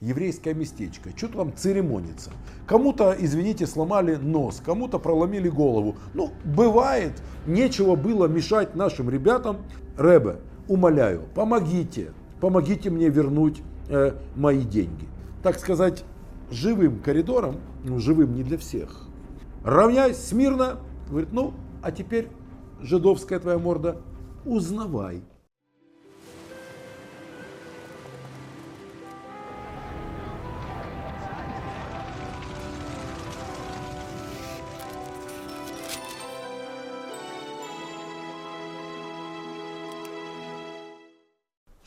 еврейское местечко, что там церемониться. Кому-то, извините, сломали нос, кому-то проломили голову. Ну, бывает, нечего было мешать нашим ребятам. Рэбе, умоляю, помогите, помогите мне вернуть э, мои деньги. Так сказать, живым коридором, ну, живым не для всех. Равняйсь смирно, говорит, ну, а теперь жидовская твоя морда, узнавай.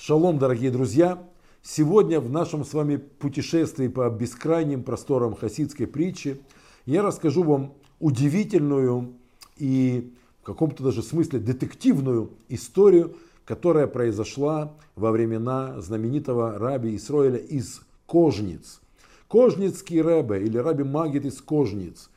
Шалом, дорогие друзья! Сегодня в нашем с вами путешествии по бескрайним просторам хасидской притчи я расскажу вам удивительную и в каком-то даже смысле детективную историю, которая произошла во времена знаменитого раби Исроиля из Кожниц. Кожницкий рэбе или раби Магит из Кожниц.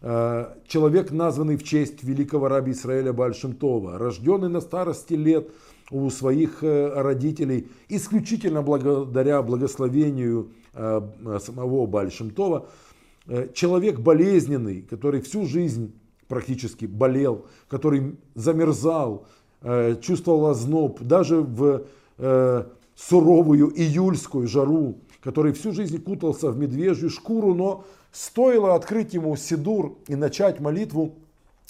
Э, человек, названный в честь великого раби Исраиля Бальшемтова, рожденный на старости лет – у своих э, родителей исключительно благодаря благословению э, самого Бальшемтова. Э, человек болезненный, который всю жизнь практически болел, который замерзал, чувствовал озноб, даже в суровую июльскую жару, который всю жизнь кутался в медвежью шкуру, но стоило открыть ему Сидур и начать молитву,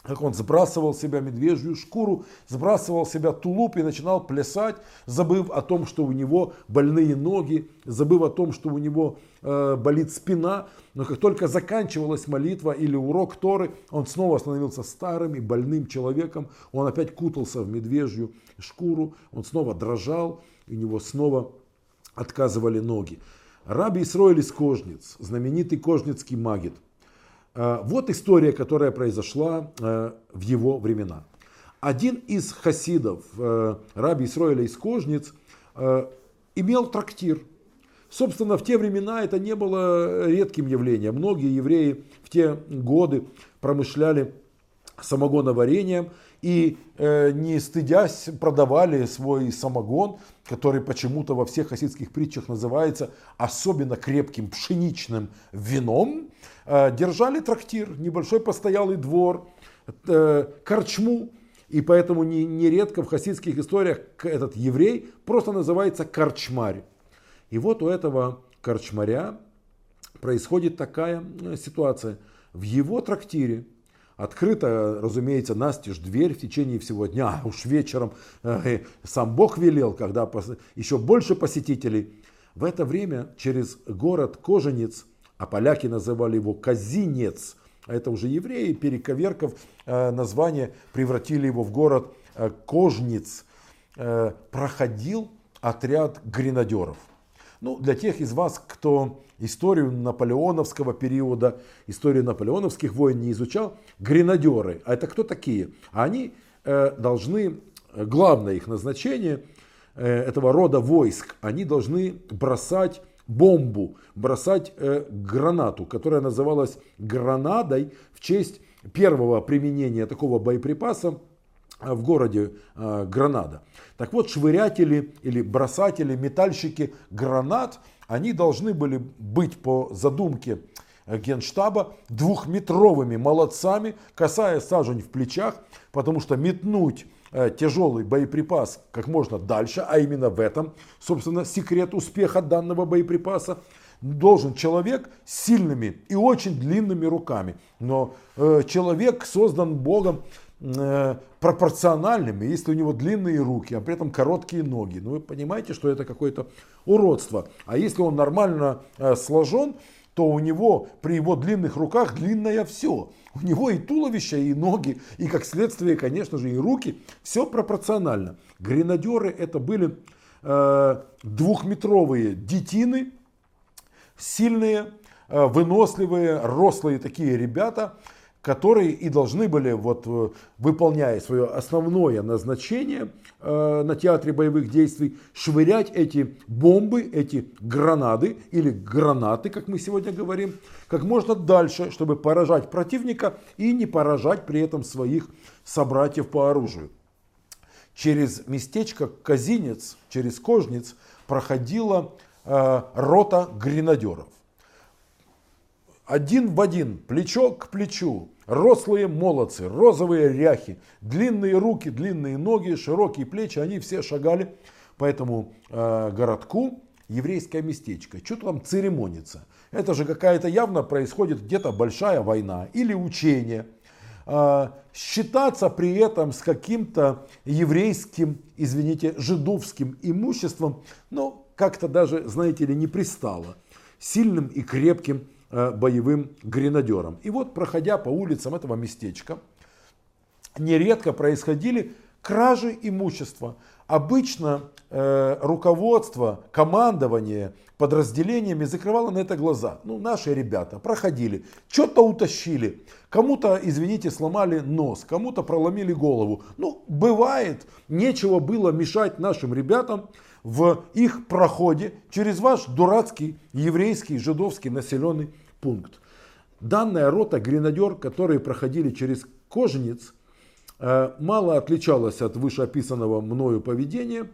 как он сбрасывал себя медвежью шкуру, сбрасывал себя тулуп и начинал плясать, забыв о том, что у него больные ноги, забыв о том, что у него э, болит спина. Но как только заканчивалась молитва или урок Торы, он снова становился старым и больным человеком. Он опять кутался в медвежью шкуру, он снова дрожал, у него снова отказывали ноги. Раби Исроэль из Кожниц, знаменитый кожницкий магит, вот история, которая произошла э, в его времена. Один из хасидов, э, раби Исроиля из Кожниц, имел трактир. Собственно, в те времена это не было редким явлением. Многие евреи в те годы промышляли самогоноварением и не стыдясь продавали свой самогон, который почему-то во всех хасидских притчах называется особенно крепким пшеничным вином, Э, держали трактир, небольшой постоялый двор, э, корчму. И поэтому нередко в хасидских историях этот еврей просто называется корчмарь. И вот у этого корчмаря происходит такая э, ситуация. В его трактире открыта, разумеется, настежь дверь в течение всего дня, уж вечером сам Бог велел, когда еще больше посетителей. В это время через город Коженец а поляки называли его Казинец. А это уже евреи, перековерков э, название, превратили его в город э, Кожниц. Э, проходил отряд гренадеров. Ну, для тех из вас, кто историю наполеоновского периода, историю наполеоновских войн не изучал, гренадеры, а это кто такие? Они должны, главное их назначение этого рода войск, они должны бросать бомбу, бросать э, гранату, которая называлась гранадой в честь первого применения такого боеприпаса э, в городе э, Гранада. Так вот, швырятели или бросатели, метальщики гранат, они должны были быть по задумке генштаба двухметровыми молодцами, касаясь сажень в плечах, потому что метнуть Э, тяжелый боеприпас как можно дальше, а именно в этом, собственно, секрет успеха данного боеприпаса, должен человек с сильными и очень длинными руками. Но э, человек создан Богом э, пропорциональными, если у него длинные руки, а при этом короткие ноги. Ну вы понимаете, что это какое-то уродство. А если он нормально э, сложен, то у него при его длинных руках длинное все. У него и туловище, и ноги, и как следствие, конечно же, и руки. Все пропорционально. Гренадеры это были э, двухметровые детины, сильные, э, выносливые, рослые такие ребята, которые и должны были, вот, э, выполняя свое основное назначение э, на театре боевых действий, швырять эти бомбы, эти гранаты или гранаты, как мы сегодня говорим, как можно дальше, чтобы поражать противника и не поражать при этом своих собратьев по оружию. Через местечко Казинец, через Кожниц проходила э, рота гренадеров. Один в один, плечо к плечу, рослые молодцы, розовые ряхи, длинные руки, длинные ноги, широкие плечи, они все шагали по этому э, городку, еврейское местечко. Что там церемониться? Это же какая-то явно происходит где-то большая война или учение. Э, считаться при этом с каким-то еврейским, извините, жидовским имуществом, ну, как-то даже, знаете ли, не пристало. Сильным и крепким боевым гренадером. И вот, проходя по улицам этого местечка, нередко происходили кражи имущества. Обычно э, руководство, командование подразделениями закрывало на это глаза. Ну, наши ребята проходили, что-то утащили, кому-то, извините, сломали нос, кому-то проломили голову. Ну, бывает, нечего было мешать нашим ребятам в их проходе через ваш дурацкий еврейский жидовский населенный пункт. Данная рота гренадер, которые проходили через Кожениц, э, мало отличалась от вышеописанного мною поведения.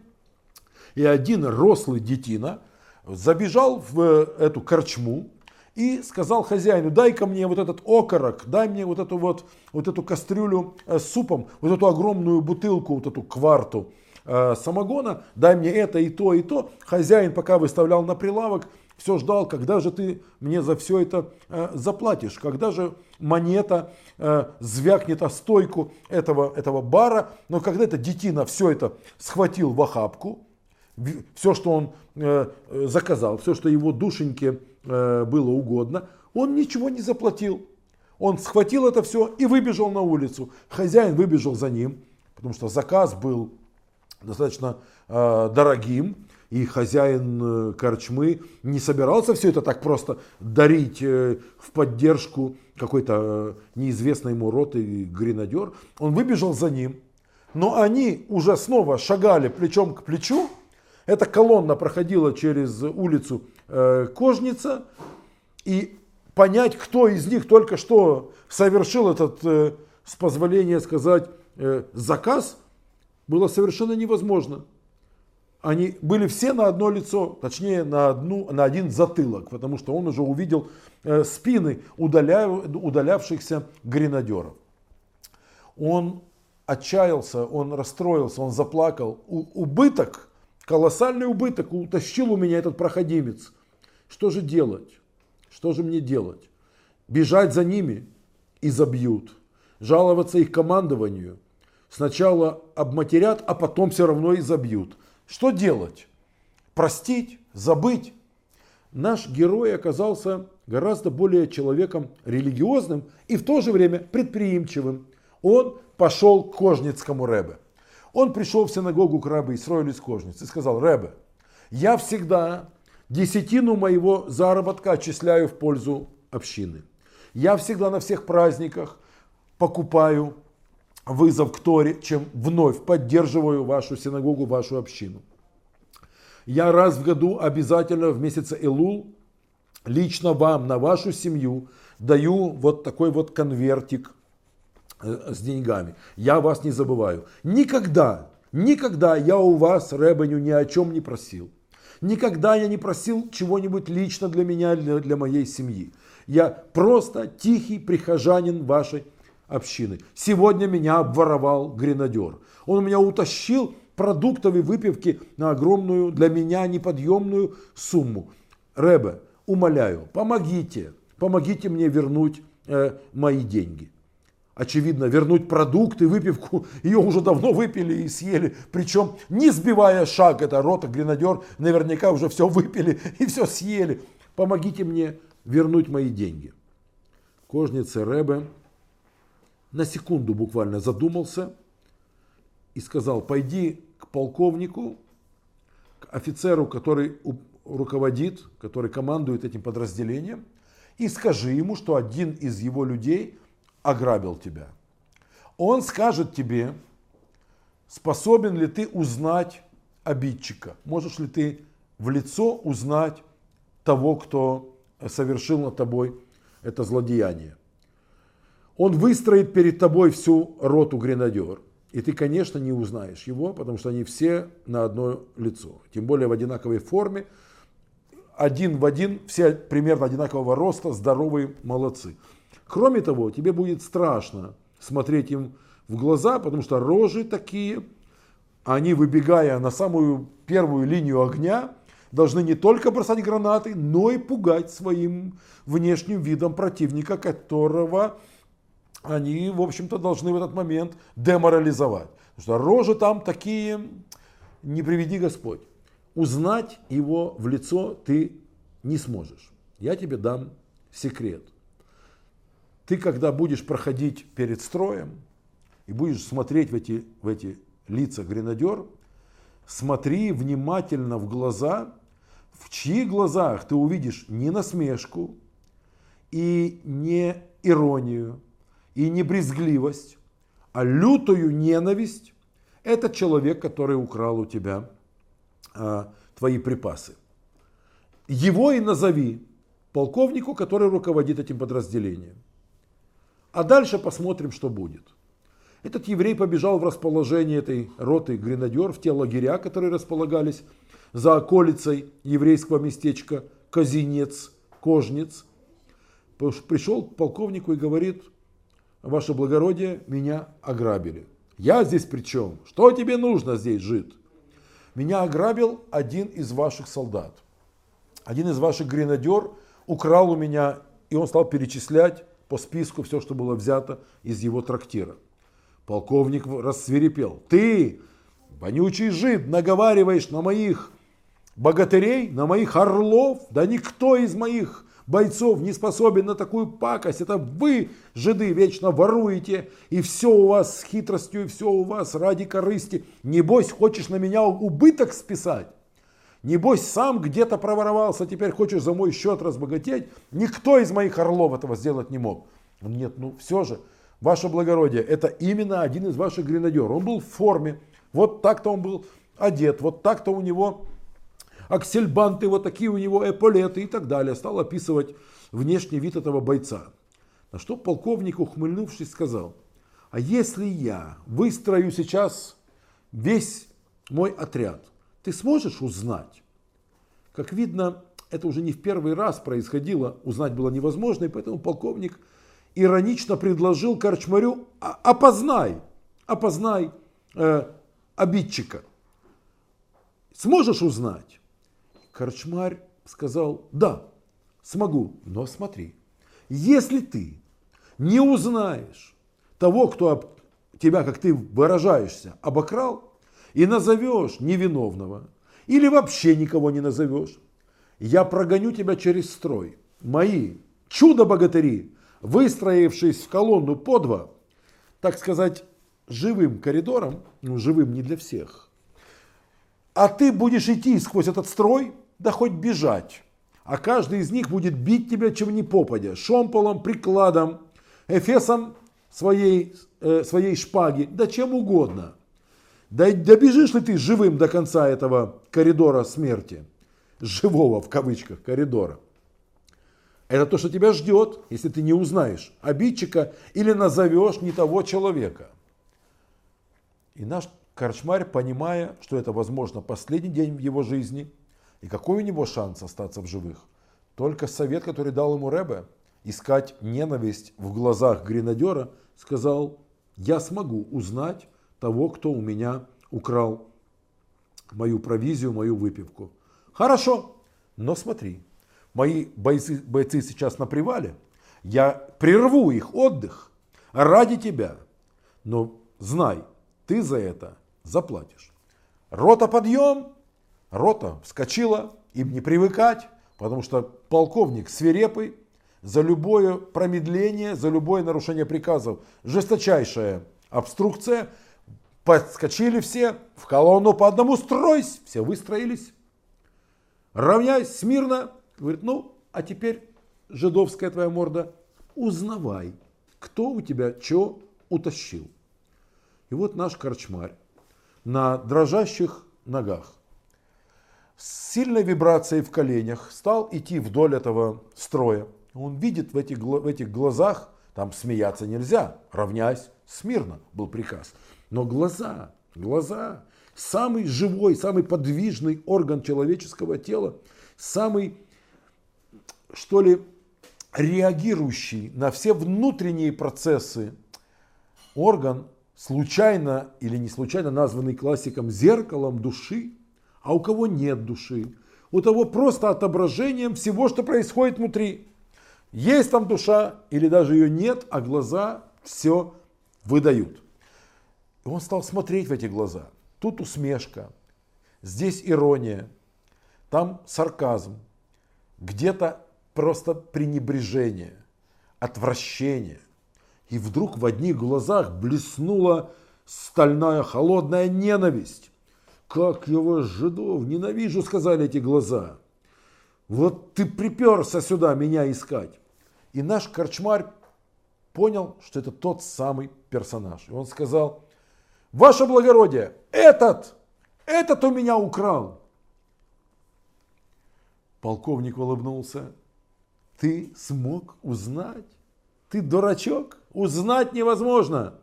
И один рослый детина забежал в э, эту корчму и сказал хозяину, дай-ка мне вот этот окорок, дай мне вот эту вот, вот эту кастрюлю э, с супом, вот эту огромную бутылку, вот эту кварту Э, самогона, дай мне это и то, и то. Хозяин пока выставлял на прилавок, все ждал, когда же ты мне за все это э, заплатишь, когда же монета э, звякнет о стойку этого, этого бара. Но когда это детина все это схватил в охапку, все, что он э, заказал, все, что его душеньке э, было угодно, он ничего не заплатил. Он схватил это все и выбежал на улицу. Хозяин выбежал за ним, потому что заказ был достаточно э, дорогим, и хозяин э, корчмы не собирался все это так просто дарить э, в поддержку какой-то э, неизвестной ему роты гренадер. Он выбежал за ним, но они уже снова шагали плечом к плечу. Эта колонна проходила через улицу Кожница, и понять, кто из них только что совершил этот, с позволения сказать, заказ – было совершенно невозможно. Они были все на одно лицо, точнее на, одну, на один затылок, потому что он уже увидел э, спины удаля, удалявшихся гренадеров. Он отчаялся, он расстроился, он заплакал. У, убыток, колоссальный убыток утащил у меня этот проходимец. Что же делать? Что же мне делать? Бежать за ними и забьют. Жаловаться их командованию сначала обматерят, а потом все равно и забьют. Что делать? Простить? Забыть? Наш герой оказался гораздо более человеком религиозным и в то же время предприимчивым. Он пошел к Кожницкому Рэбе. Он пришел в синагогу к Рэбе Исроиль из Кожницы и сказал, Рэбе, я всегда десятину моего заработка отчисляю в пользу общины. Я всегда на всех праздниках покупаю вызов к Торе, чем вновь поддерживаю вашу синагогу, вашу общину. Я раз в году обязательно в месяце Элул лично вам, на вашу семью даю вот такой вот конвертик э, с деньгами. Я вас не забываю. Никогда, никогда я у вас, Рэбеню, ни о чем не просил. Никогда я не просил чего-нибудь лично для меня, для, для моей семьи. Я просто тихий прихожанин вашей общины. Сегодня меня обворовал гренадер. Он меня утащил продуктовой выпивки на огромную, для меня неподъемную сумму. Рэбе, умоляю, помогите, помогите мне вернуть э, мои деньги. Очевидно, вернуть продукты, выпивку, ее уже давно выпили и съели. Причем не сбивая шаг, это рота, гренадер, наверняка уже все выпили и все съели. Помогите мне вернуть мои деньги. Кожница Рэбе на секунду буквально задумался и сказал, пойди к полковнику, к офицеру, который руководит, который командует этим подразделением, и скажи ему, что один из его людей ограбил тебя. Он скажет тебе, способен ли ты узнать обидчика, можешь ли ты в лицо узнать того, кто совершил над тобой это злодеяние. Он выстроит перед тобой всю роту гренадер. И ты, конечно, не узнаешь его, потому что они все на одно лицо. Тем более в одинаковой форме. один в один, все примерно одинакового роста, здоровые, молодцы. Кроме того, тебе будет страшно смотреть им в глаза, потому что рожи такие, они, выбегая на самую первую линию огня, должны не только бросать гранаты, но и пугать своим внешним видом противника, которого они, в общем-то, должны в этот момент деморализовать. Потому что рожи там такие, не приведи Господь. Узнать его в лицо ты не сможешь. Я тебе дам секрет. Ты, когда будешь проходить перед строем и будешь смотреть в эти, в эти лица гренадер, смотри внимательно в глаза, в чьих глазах ты увидишь не насмешку и не иронию, и не брезгливость, а лютую ненависть, это человек, который украл у тебя а, твои припасы. Его и назови полковнику, который руководит этим подразделением. А дальше посмотрим, что будет. Этот еврей побежал в расположение этой роты гренадер в те лагеря, которые располагались за околицей еврейского местечка Казинец, Кожнец. Пришел к полковнику и говорит, ваше благородие, меня ограбили. Я здесь при чем? Что тебе нужно здесь, жид? Меня ограбил один из ваших солдат. Один из ваших гренадер украл у меня, и он стал перечислять по списку все, что было взято из его трактира. Полковник рассверепел. Ты, вонючий жид, наговариваешь на моих богатырей, на моих орлов? Да никто из моих бойцов не способен на такую пакость. Это вы, жиды, вечно воруете, и все у вас с хитростью, и все у вас ради корысти. Небось, хочешь на меня убыток списать? Небось, сам где-то проворовался, теперь хочешь за мой счет разбогатеть? Никто из моих орлов этого сделать не мог. Нет, ну все же, ваше благородие, это именно один из ваших гренадеров. Он был в форме, вот так-то он был одет, вот так-то у него аксельбанты, вот такие у него эполеты и так далее. Стал описывать внешний вид этого бойца. На что полковник, ухмыльнувшись, сказал, а если я выстрою сейчас весь мой отряд, ты сможешь узнать? Как видно, это уже не в первый раз происходило, узнать было невозможно, и поэтому полковник иронично предложил Корчмарю, «А, опознай, опознай э, обидчика. Сможешь узнать? Корчмарь сказал, да, смогу, но смотри, если ты не узнаешь того, кто тебя, как ты выражаешься, обокрал, и назовешь невиновного, или вообще никого не назовешь, я прогоню тебя через строй. Мои чудо-богатыри, выстроившись в колонну по два, так сказать, живым коридором, ну живым не для всех, а ты будешь идти сквозь этот строй, да хоть бежать. А каждый из них будет бить тебя чем ни попадя, шомполом, прикладом, эфесом своей, э, своей шпаги, да чем угодно. Да добежишь ли ты живым до конца этого коридора смерти? Живого в кавычках коридора. Это то, что тебя ждет, если ты не узнаешь обидчика или назовешь не того человека. И наш корчмарь, понимая, что это, возможно, последний день в его жизни – и какой у него шанс остаться в живых? Только совет, который дал ему Рэбе, искать ненависть в глазах гренадера, сказал, я смогу узнать того, кто у меня украл мою провизию, мою выпивку. Хорошо, но смотри, мои бойцы, бойцы сейчас на привале, я прерву их отдых ради тебя. Но знай, ты за это заплатишь. Рота подъем, Рота вскочила, им не привыкать, потому что полковник свирепый, за любое промедление, за любое нарушение приказов, жесточайшая обструкция, подскочили все, в колонну по одному стройсь, все выстроились, равняйсь смирно, говорит, ну, а теперь, жидовская твоя морда, узнавай, кто у тебя что утащил. И вот наш корчмарь на дрожащих ногах сильной вибрацией в коленях стал идти вдоль этого строя. Он видит в этих, в этих глазах, там смеяться нельзя, равняясь смирно, был приказ. Но глаза, глаза, самый живой, самый подвижный орган человеческого тела, самый что ли, реагирующий на все внутренние процессы орган, случайно или не случайно названный классиком зеркалом души, а у кого нет души, у того просто отображением всего, что происходит внутри. Есть там душа или даже ее нет, а глаза все выдают. И он стал смотреть в эти глаза. Тут усмешка, здесь ирония, там сарказм, где-то просто пренебрежение, отвращение. И вдруг в одних глазах блеснула стальная холодная ненависть. Как его жидов ненавижу, сказали эти глаза. Вот ты приперся сюда меня искать. И наш корчмарь понял, что это тот самый персонаж. И он сказал, ваше благородие, этот, этот у меня украл. Полковник улыбнулся. Ты смог узнать? Ты дурачок? Узнать невозможно.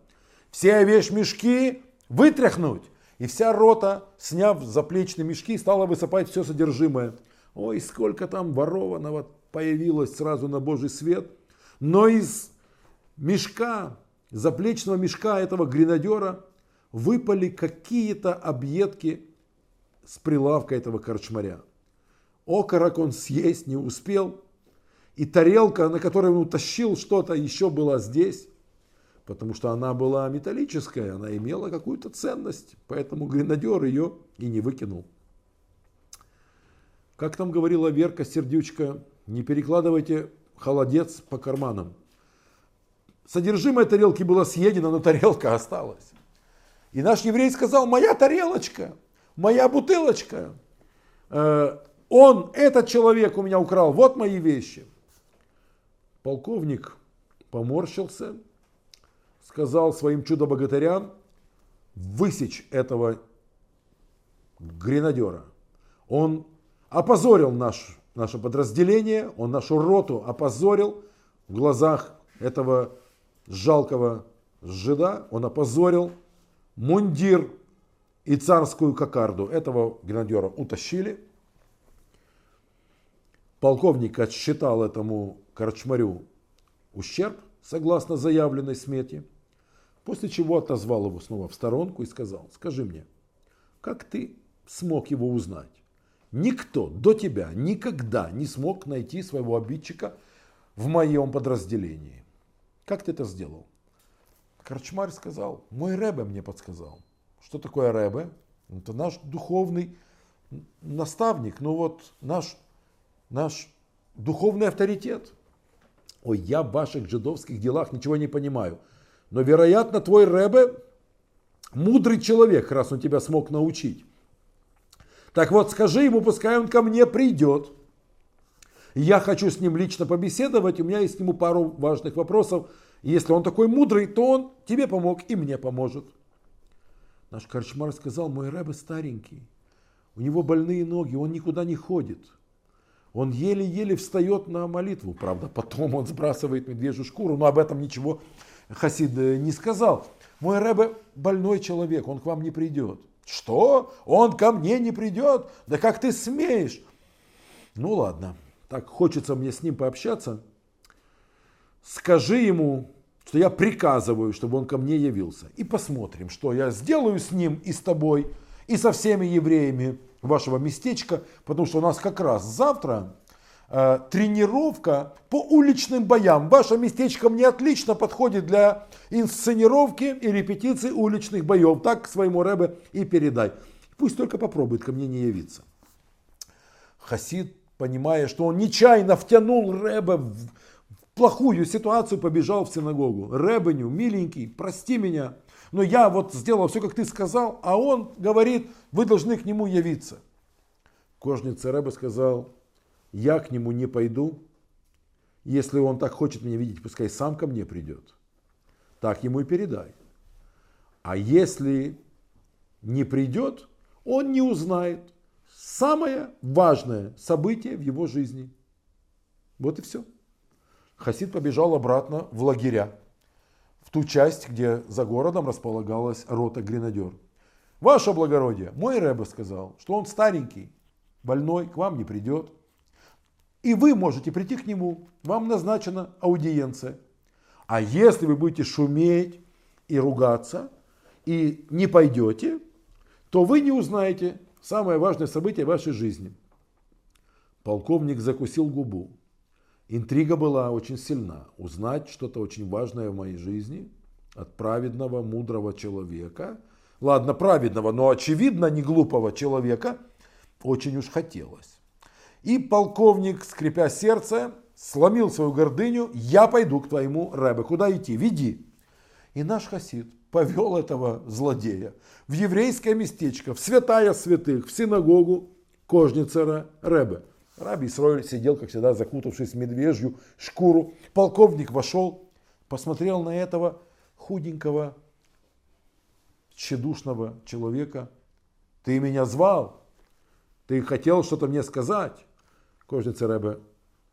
Все вещмешки вытряхнуть. И вся рота, сняв заплечные мешки, стала высыпать все содержимое. Ой, сколько там ворованного появилось сразу на Божий свет. Но из мешка, заплечного мешка этого гренадера выпали какие-то объедки с прилавка этого корчмаря. Окорок он съесть не успел, и тарелка, на которой он утащил что-то, еще была здесь, потому что она была металлическая, она имела какую-то ценность, поэтому гренадер ее и не выкинул. Как там говорила Верка Сердючка, не перекладывайте холодец по карманам. Содержимое тарелки было съедено, но тарелка осталась. И наш еврей сказал, моя тарелочка, моя бутылочка. Э, он, этот человек у меня украл, вот мои вещи. Полковник поморщился, сказал своим чудо-богатырям высечь этого гренадера. Он опозорил наш, наше подразделение, он нашу роту опозорил в глазах этого жалкого жида, он опозорил мундир и царскую кокарду этого гренадера утащили. Полковник отсчитал этому корчмарю ущерб, согласно заявленной смете, после чего отозвал его снова в сторонку и сказал, скажи мне, как ты смог его узнать? Никто до тебя никогда не смог найти своего обидчика в моем подразделении. Как ты это сделал? Корчмарь сказал, мой Рэбе мне подсказал. Что такое Рэбе? Это наш духовный наставник, ну вот наш, наш духовный авторитет. Ой, я в ваших жидовских делах ничего не понимаю. Но, вероятно, твой Рэбе мудрый человек, раз он тебя смог научить. Так вот, скажи ему, пускай он ко мне придет. Я хочу с ним лично побеседовать, у меня есть к нему пару важных вопросов. если он такой мудрый, то он тебе помог и мне поможет. Наш корчмар сказал, мой рэбе старенький, у него больные ноги, он никуда не ходит. Он еле-еле встает на молитву. Правда, потом он сбрасывает медвежью шкуру, но об этом ничего Хасид э, не сказал. Мой Рэбе больной человек, он к вам не придет. Что? Он ко мне не придет? Да как ты смеешь? Ну ладно, так хочется мне с ним пообщаться. Скажи ему, что я приказываю, чтобы он ко мне явился. И посмотрим, что я сделаю с ним и с тобой, и со всеми евреями вашего местечка, потому что у нас как раз завтра тренировка по уличным боям. Ваше местечко мне отлично подходит для инсценировки и репетиции уличных боев. Так своему Рэбе и передай. Пусть только попробует ко мне не явиться. Хасид, понимая, что он нечаянно втянул Рэбе в плохую ситуацию, побежал в синагогу. Рэбеню, миленький, прости меня, но я вот сделал все, как ты сказал, а он говорит, вы должны к нему явиться. Кожница Рэбе сказал, я к нему не пойду, если он так хочет меня видеть, пускай сам ко мне придет. Так ему и передай. А если не придет, он не узнает самое важное событие в его жизни. Вот и все. Хасид побежал обратно в лагеря в ту часть, где за городом располагалась рота гренадер. Ваше благородие, мой Рэбе сказал, что он старенький, больной, к вам не придет. И вы можете прийти к нему, вам назначена аудиенция. А если вы будете шуметь и ругаться, и не пойдете, то вы не узнаете самое важное событие вашей жизни. Полковник закусил губу. Интрига была очень сильна. Узнать что-то очень важное в моей жизни от праведного, мудрого человека. Ладно, праведного, но очевидно не глупого человека очень уж хотелось. И полковник, скрипя сердце, сломил свою гордыню. Я пойду к твоему рэбе. Куда идти? Веди. И наш хасид повел этого злодея в еврейское местечко, в святая святых, в синагогу Кожницера Рэбе. Раби Исроиль сидел, как всегда, закутавшись в медвежью шкуру. Полковник вошел, посмотрел на этого худенького, тщедушного человека. Ты меня звал? Ты хотел что-то мне сказать? Кожница Рэбе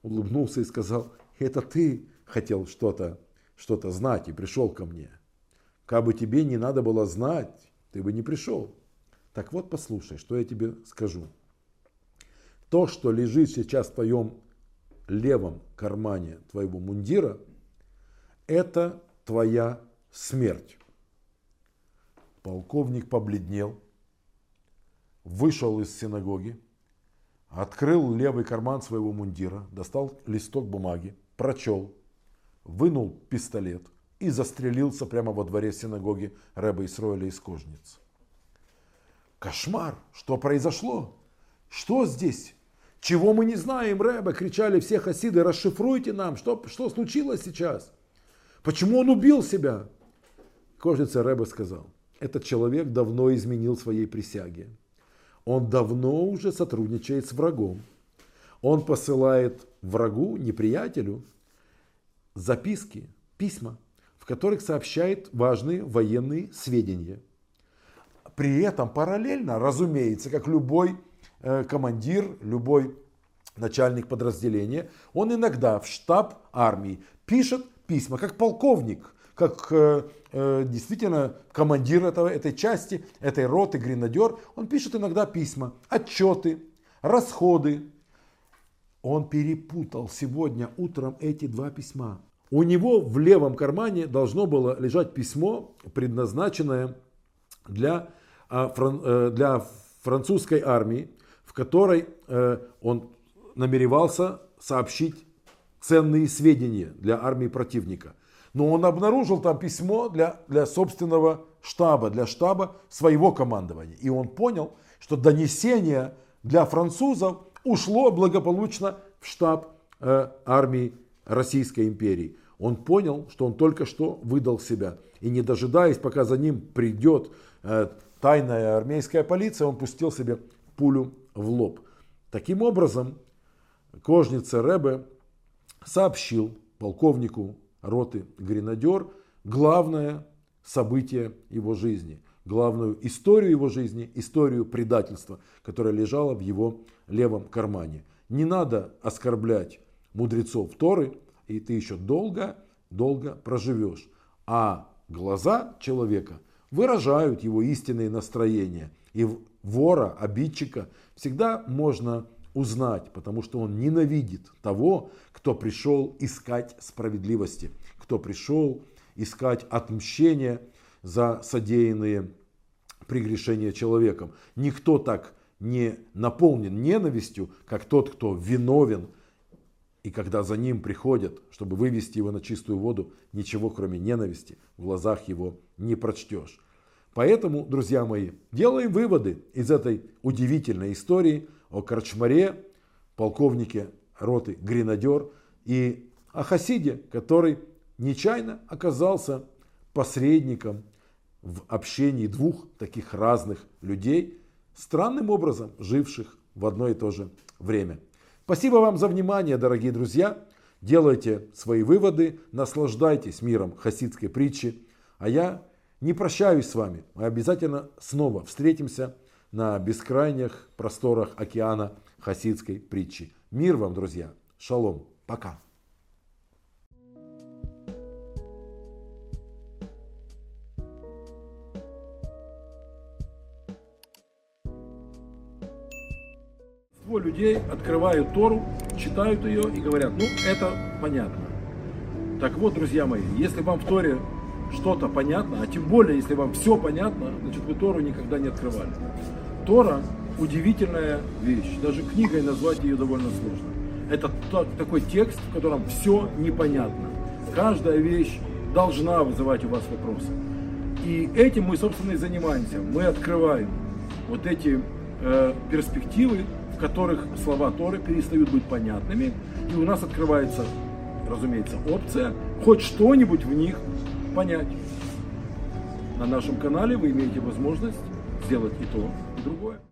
улыбнулся и сказал, это ты хотел что-то что знать и пришел ко мне. Как бы тебе не надо было знать, ты бы не пришел. Так вот, послушай, что я тебе скажу. То, что лежит сейчас в твоем левом кармане твоего мундира, это твоя смерть. Полковник побледнел, вышел из синагоги, открыл левый карман своего мундира, достал листок бумаги, прочел, вынул пистолет и застрелился прямо во дворе синагоги Рэба Исроиля из Кожниц. Кошмар! Что произошло? Что здесь? Чего мы не знаем, Рэба? Кричали все хасиды, расшифруйте нам, что, что случилось сейчас? Почему он убил себя? Кожница Рэба сказал, этот человек давно изменил своей присяге. Он давно уже сотрудничает с врагом. Он посылает врагу, неприятелю, записки, письма, в которых сообщает важные военные сведения. При этом параллельно, разумеется, как любой Э, командир, любой начальник подразделения, он иногда в штаб армии пишет письма, как полковник, как э, э, действительно командир этого, этой части, этой роты, гренадер, он пишет иногда письма, отчеты, расходы. Он перепутал сегодня утром эти два письма. У него в левом кармане должно было лежать письмо, предназначенное для, а, э, для французской армии, в которой он намеревался сообщить ценные сведения для армии противника. Но он обнаружил там письмо для, для собственного штаба, для штаба своего командования. И он понял, что донесение для французов ушло благополучно в штаб э, армии Российской империи. Он понял, что он только что выдал себя. И не дожидаясь, пока за ним придет э, тайная армейская полиция, он пустил себе пулю в лоб. Таким образом, Кожница Ребе сообщил полковнику роты гренадер главное событие его жизни, главную историю его жизни, историю предательства, которая лежала в его левом кармане. Не надо оскорблять мудрецов Торы, и ты еще долго, долго проживешь. А глаза человека выражают его истинные настроения. И вора, обидчика всегда можно узнать, потому что он ненавидит того, кто пришел искать справедливости, кто пришел искать отмщения за содеянные прегрешения человеком. Никто так не наполнен ненавистью, как тот, кто виновен. И когда за ним приходят, чтобы вывести его на чистую воду, ничего кроме ненависти в глазах его не прочтешь. Поэтому, друзья мои, делаем выводы из этой удивительной истории о Корчмаре, полковнике роты Гренадер и о Хасиде, который нечаянно оказался посредником в общении двух таких разных людей, странным образом живших в одно и то же время. Спасибо вам за внимание, дорогие друзья. Делайте свои выводы, наслаждайтесь миром хасидской притчи. А я не прощаюсь с вами. Мы обязательно снова встретимся на бескрайних просторах океана хасидской притчи. Мир вам, друзья. Шалом. Пока. всего людей открывают Тору, читают ее и говорят, ну, это понятно. Так вот, друзья мои, если вам в Торе что-то понятно, а тем более, если вам все понятно, значит, вы Тору никогда не открывали. Тора удивительная вещь. Даже книгой назвать ее довольно сложно. Это такой текст, в котором все непонятно. Каждая вещь должна вызывать у вас вопросы. И этим мы, собственно, и занимаемся. Мы открываем вот эти э, перспективы, в которых слова Торы перестают быть понятными, и у нас открывается, разумеется, опция хоть что-нибудь в них понять. На нашем канале вы имеете возможность сделать и то, другое.